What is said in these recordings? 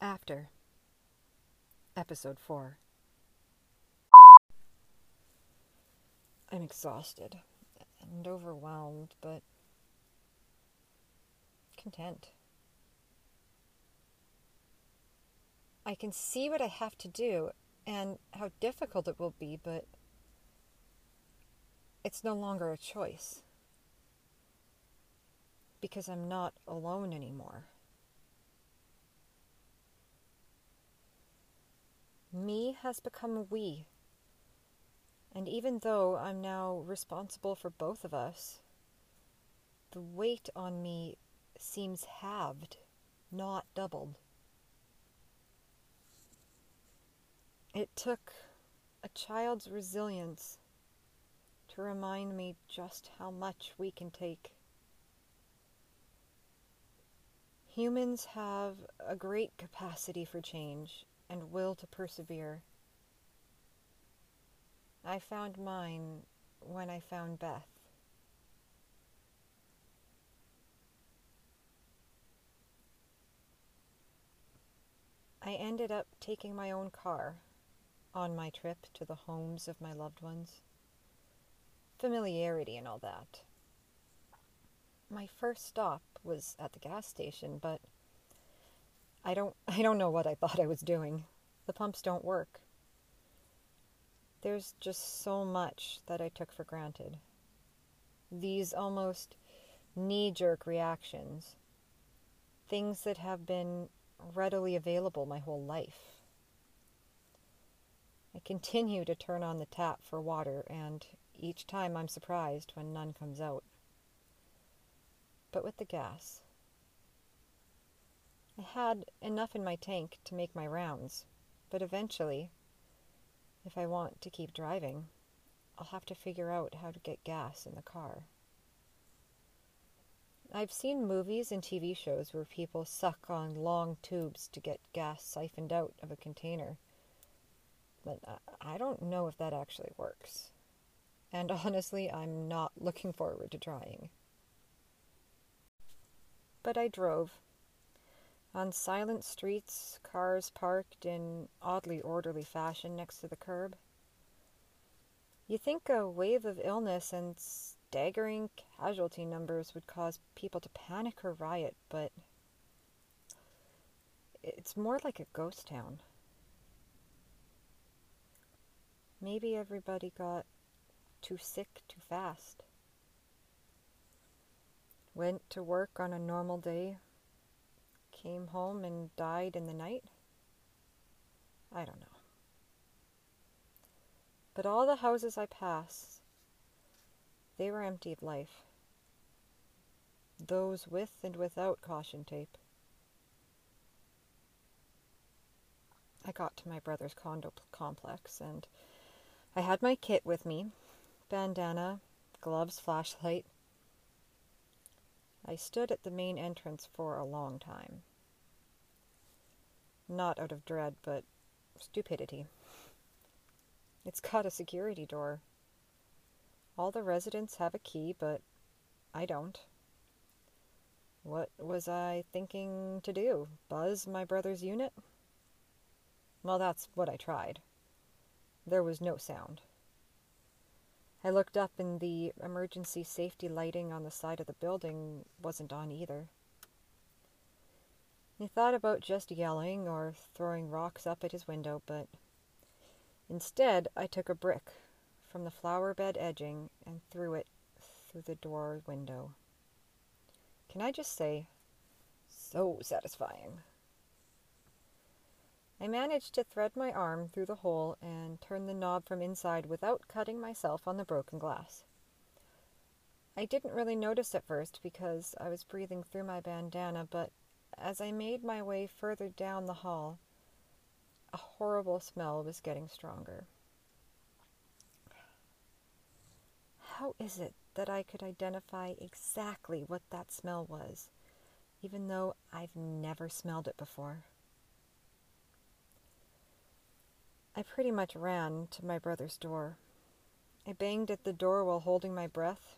After. Episode 4. I'm exhausted and overwhelmed, but content. I can see what I have to do and how difficult it will be, but it's no longer a choice because I'm not alone anymore. Me has become we. And even though I'm now responsible for both of us, the weight on me seems halved, not doubled. It took a child's resilience to remind me just how much we can take. Humans have a great capacity for change and will to persevere. I found mine when I found Beth. I ended up taking my own car on my trip to the homes of my loved ones. Familiarity and all that. My first stop was at the gas station, but I don't I don't know what I thought I was doing. The pumps don't work. There's just so much that I took for granted. These almost knee-jerk reactions. Things that have been readily available my whole life. I continue to turn on the tap for water, and each time I'm surprised when none comes out. But with the gas, I had enough in my tank to make my rounds, but eventually, if I want to keep driving, I'll have to figure out how to get gas in the car. I've seen movies and TV shows where people suck on long tubes to get gas siphoned out of a container, but I don't know if that actually works. And honestly, I'm not looking forward to trying. But I drove on silent streets, cars parked in oddly orderly fashion next to the curb. You think a wave of illness and staggering casualty numbers would cause people to panic or riot, but it's more like a ghost town. Maybe everybody got too sick too fast. Went to work on a normal day came home and died in the night? I don't know. But all the houses I passed, they were empty of life. Those with and without caution tape. I got to my brother's condo complex and I had my kit with me bandana, gloves, flashlight. I stood at the main entrance for a long time not out of dread, but stupidity. It's got a security door. All the residents have a key, but I don't. What was I thinking to do? Buzz my brother's unit? Well, that's what I tried. There was no sound. I looked up and the emergency safety lighting on the side of the building wasn't on either. He thought about just yelling or throwing rocks up at his window, but instead I took a brick from the flower bed edging and threw it through the door window. Can I just say, so satisfying. I managed to thread my arm through the hole and turn the knob from inside without cutting myself on the broken glass. I didn't really notice at first because I was breathing through my bandana, but as I made my way further down the hall, a horrible smell was getting stronger. How is it that I could identify exactly what that smell was, even though I've never smelled it before? I pretty much ran to my brother's door. I banged at the door while holding my breath.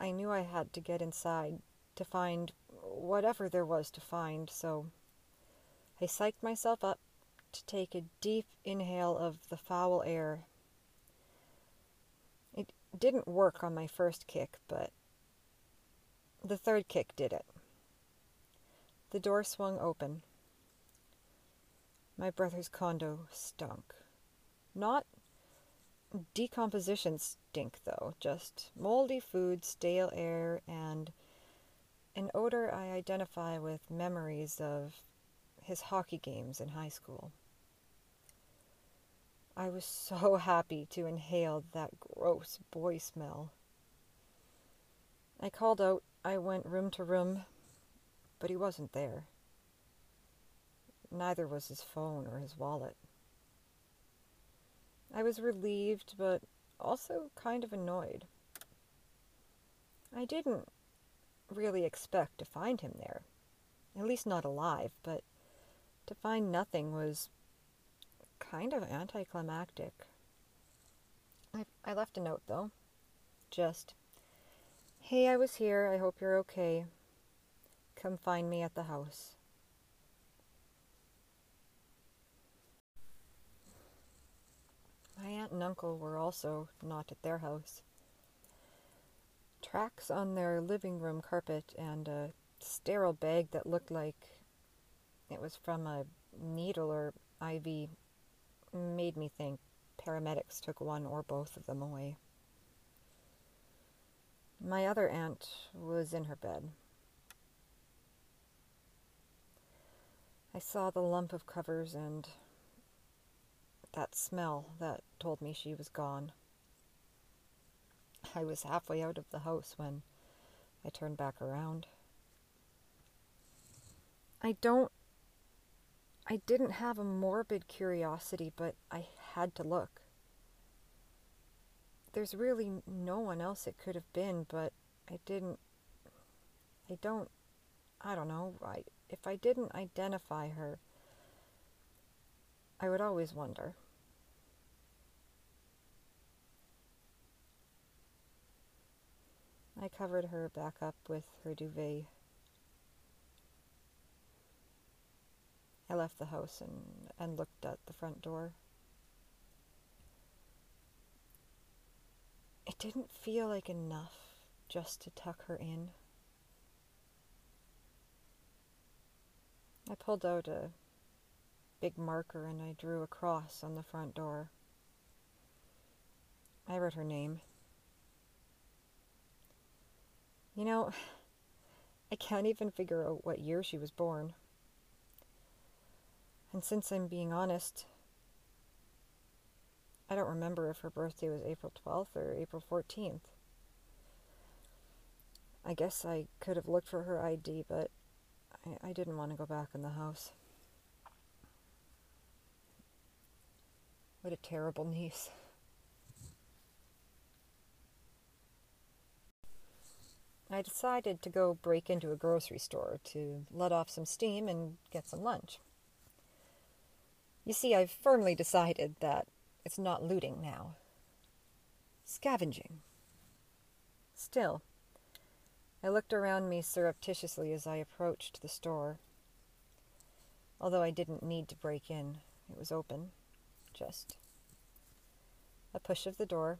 I knew I had to get inside to find whatever there was to find, so I psyched myself up to take a deep inhale of the foul air. It didn't work on my first kick, but the third kick did it. The door swung open. My brother's condo stunk. Not decomposition stink, though, just moldy food, stale air, and an odor I identify with memories of his hockey games in high school. I was so happy to inhale that gross boy smell. I called out, I went room to room, but he wasn't there. Neither was his phone or his wallet. I was relieved, but also kind of annoyed. I didn't really expect to find him there, at least not alive, but to find nothing was kind of anticlimactic. I, I left a note, though. Just, hey, I was here. I hope you're okay. Come find me at the house. My aunt and uncle were also not at their house. Tracks on their living room carpet and a sterile bag that looked like it was from a needle or IV made me think paramedics took one or both of them away. My other aunt was in her bed. I saw the lump of covers and that smell that told me she was gone. I was halfway out of the house when I turned back around. I don't. I didn't have a morbid curiosity, but I had to look. There's really no one else it could have been, but I didn't. I don't. I don't know. I, if I didn't identify her, I would always wonder. I covered her back up with her duvet. I left the house and, and looked at the front door. It didn't feel like enough just to tuck her in. I pulled out a big marker and I drew a cross on the front door. I wrote her name. You know, I can't even figure out what year she was born. And since I'm being honest, I don't remember if her birthday was April 12th or April 14th. I guess I could have looked for her ID, but I, I didn't want to go back in the house. What a terrible niece. I decided to go break into a grocery store to let off some steam and get some lunch. You see, I've firmly decided that it's not looting now. Scavenging. Still, I looked around me surreptitiously as I approached the store. Although I didn't need to break in, it was open. Just a push of the door,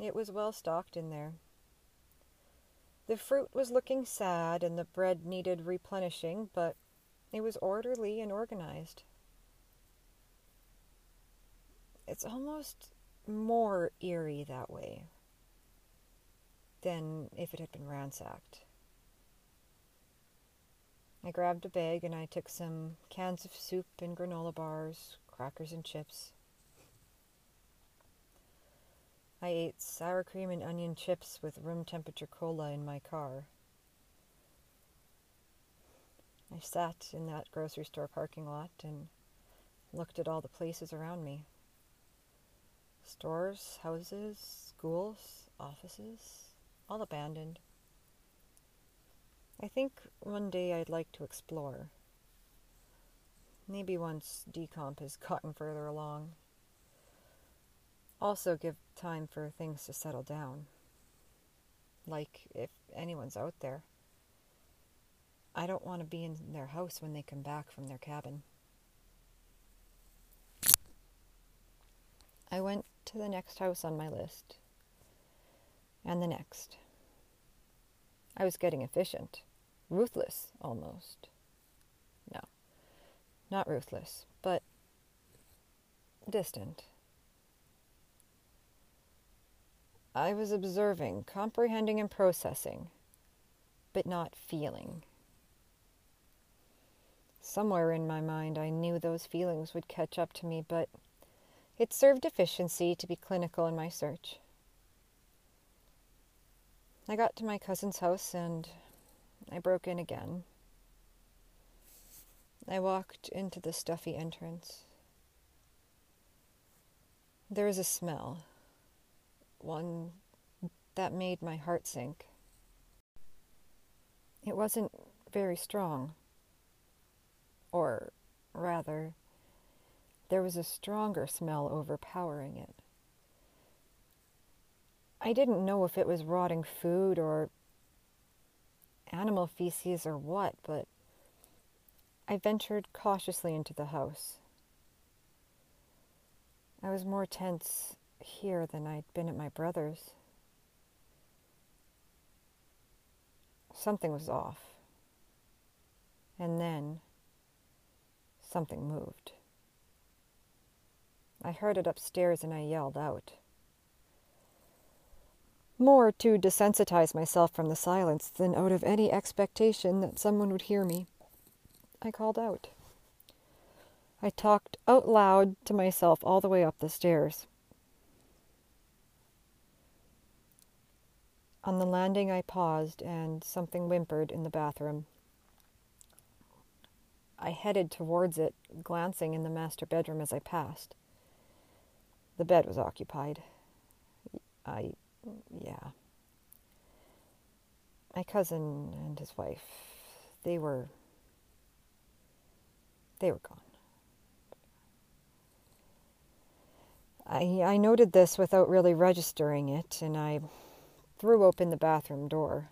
It was well stocked in there. The fruit was looking sad and the bread needed replenishing, but it was orderly and organized. It's almost more eerie that way than if it had been ransacked. I grabbed a bag and I took some cans of soup and granola bars, crackers and chips. I ate sour cream and onion chips with room temperature cola in my car. I sat in that grocery store parking lot and looked at all the places around me stores, houses, schools, offices, all abandoned. I think one day I'd like to explore. Maybe once decomp has gotten further along. Also, give time for things to settle down. like if anyone's out there. I don't want to be in their house when they come back from their cabin. I went to the next house on my list, and the next. I was getting efficient, ruthless almost. No, not ruthless, but distant. I was observing, comprehending, and processing, but not feeling. Somewhere in my mind, I knew those feelings would catch up to me, but it served efficiency to be clinical in my search. I got to my cousin's house and I broke in again. I walked into the stuffy entrance. There was a smell one that made my heart sink. It wasn't very strong. Or rather, there was a stronger smell overpowering it. I didn't know if it was rotting food or animal feces or what, but I ventured cautiously into the house. I was more tense here than I'd been at my brother's. Something was off. And then something moved. I heard it upstairs and I yelled out. More to desensitize myself from the silence than out of any expectation that someone would hear me. I called out. I talked out loud to myself all the way up the stairs. On the landing, I paused and something whimpered in the bathroom. I headed towards it, glancing in the master bedroom as I passed. The bed was occupied. I, yeah. My cousin and his wife, they were, they were gone. I, I noted this without really registering it, and I threw open the bathroom door.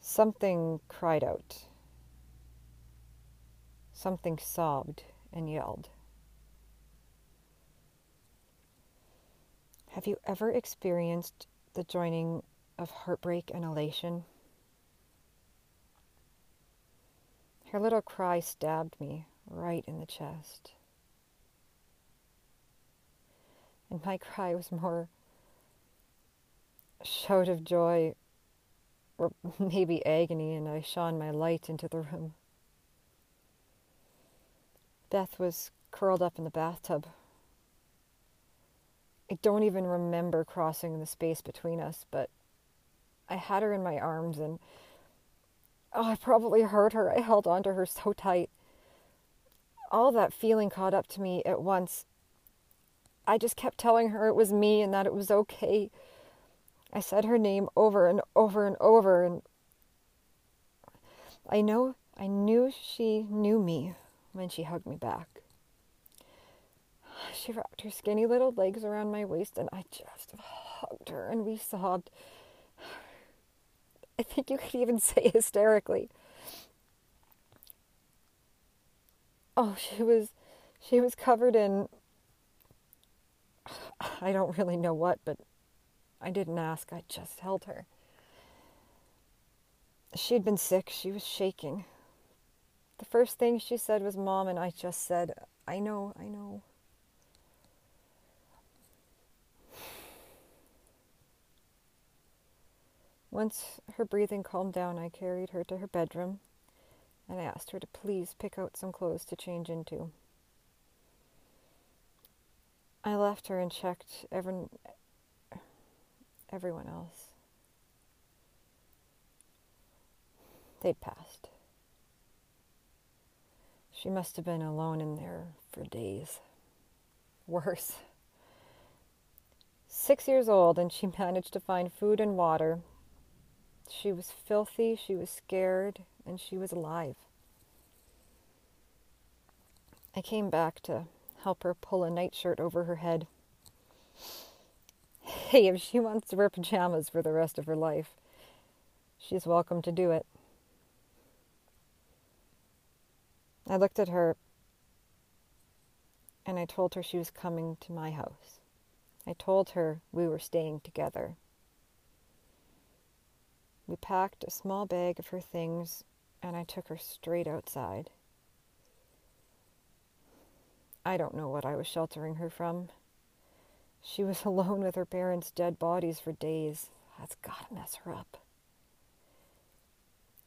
Something cried out. Something sobbed and yelled. Have you ever experienced the joining of heartbreak and elation? Her little cry stabbed me right in the chest. And my cry was more shout of joy or maybe agony, and I shone my light into the room. Beth was curled up in the bathtub. I don't even remember crossing the space between us, but I had her in my arms and oh, I probably hurt her. I held onto her so tight. All that feeling caught up to me at once. I just kept telling her it was me and that it was okay. I said her name over and over and over, and I know I knew she knew me when she hugged me back. She wrapped her skinny little legs around my waist, and I just hugged her, and we sobbed. I think you could even say hysterically. Oh, she was she was covered in I don't really know what, but I didn't ask, I just held her. She'd been sick, she was shaking. The first thing she said was, Mom, and I just said, I know, I know. Once her breathing calmed down, I carried her to her bedroom and I asked her to please pick out some clothes to change into. I left her and checked every, everyone else. They'd passed. She must have been alone in there for days. Worse. Six years old, and she managed to find food and water. She was filthy, she was scared, and she was alive. I came back to help her pull a nightshirt over her head. Hey, if she wants to wear pajamas for the rest of her life, she's welcome to do it. I looked at her and I told her she was coming to my house. I told her we were staying together. We packed a small bag of her things and I took her straight outside. I don't know what I was sheltering her from. She was alone with her parents' dead bodies for days. That's gotta mess her up.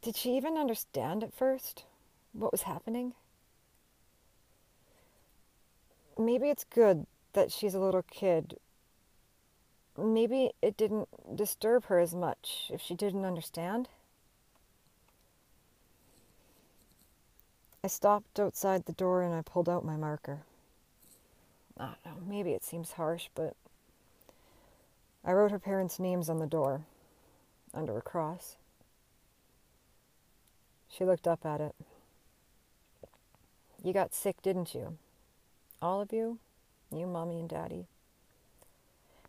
Did she even understand at first what was happening? Maybe it's good that she's a little kid. Maybe it didn't disturb her as much if she didn't understand. I stopped outside the door and I pulled out my marker. I don't know, maybe it seems harsh, but I wrote her parents' names on the door under a cross. She looked up at it. You got sick, didn't you? All of you? You, Mommy, and Daddy?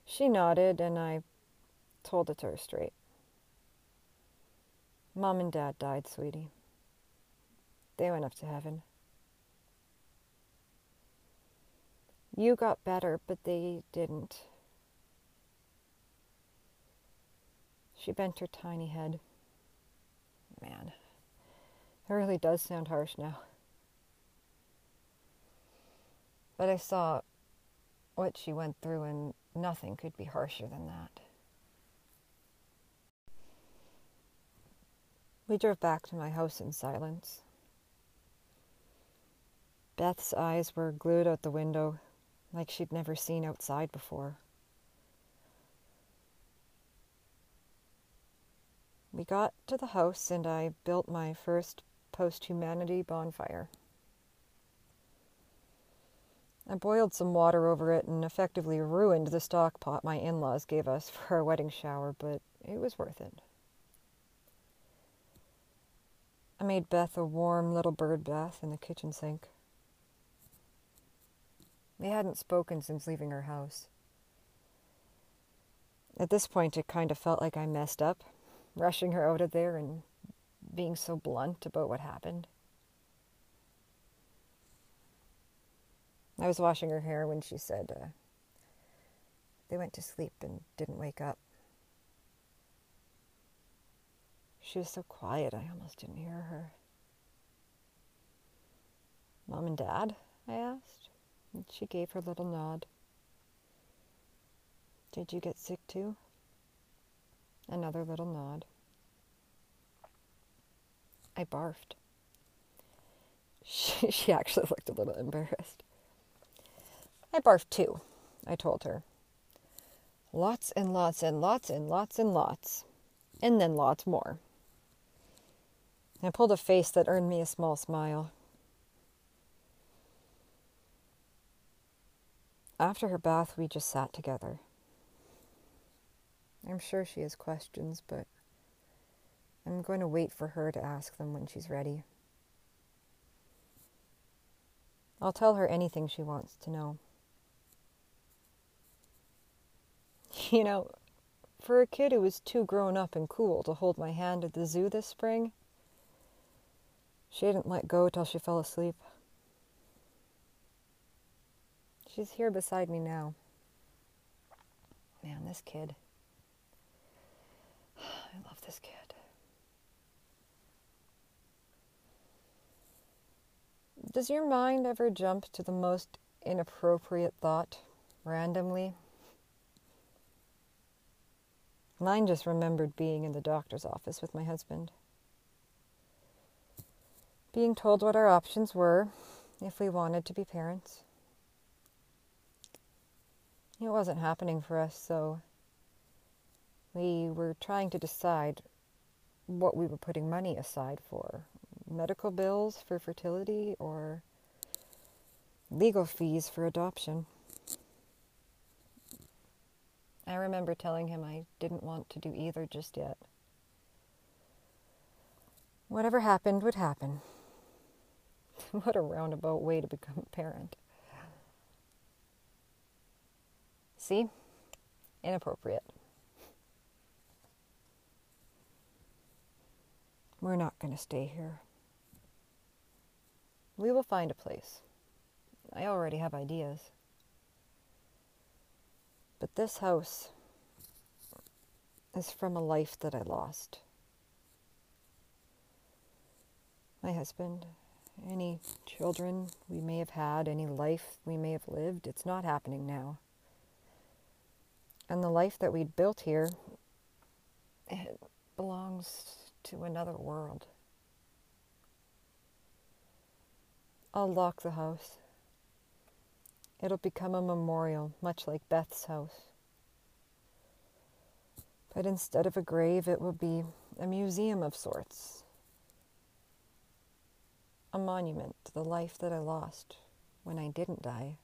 She nodded, and I told it to her straight. Mom and Dad died, sweetie. They went up to heaven. You got better, but they didn't. She bent her tiny head. Man, it really does sound harsh now. But I saw what she went through, and nothing could be harsher than that. We drove back to my house in silence. Beth's eyes were glued out the window like she'd never seen outside before. We got to the house and I built my first post humanity bonfire. I boiled some water over it and effectively ruined the stock pot my in laws gave us for our wedding shower, but it was worth it. I made Beth a warm little bird bath in the kitchen sink. We hadn't spoken since leaving her house. At this point, it kind of felt like I messed up, rushing her out of there and being so blunt about what happened. I was washing her hair when she said uh, they went to sleep and didn't wake up. She was so quiet, I almost didn't hear her. Mom and Dad? I asked. She gave her little nod. Did you get sick too? Another little nod. I barfed. She, she actually looked a little embarrassed. I barfed too, I told her. Lots and lots and lots and lots and lots. And then lots more. I pulled a face that earned me a small smile. After her bath, we just sat together. I'm sure she has questions, but I'm going to wait for her to ask them when she's ready. I'll tell her anything she wants to know. You know, for a kid who was too grown up and cool to hold my hand at the zoo this spring, she didn't let go till she fell asleep. She's here beside me now. Man, this kid. I love this kid. Does your mind ever jump to the most inappropriate thought randomly? Mine just remembered being in the doctor's office with my husband. Being told what our options were if we wanted to be parents. It wasn't happening for us, so we were trying to decide what we were putting money aside for medical bills for fertility or legal fees for adoption. I remember telling him I didn't want to do either just yet. Whatever happened would happen. what a roundabout way to become a parent. See? Inappropriate. We're not going to stay here. We will find a place. I already have ideas. But this house is from a life that I lost. My husband, any children we may have had, any life we may have lived, it's not happening now. And the life that we'd built here, it belongs to another world. I'll lock the house. It'll become a memorial, much like Beth's house. But instead of a grave, it will be a museum of sorts. A monument to the life that I lost when I didn't die.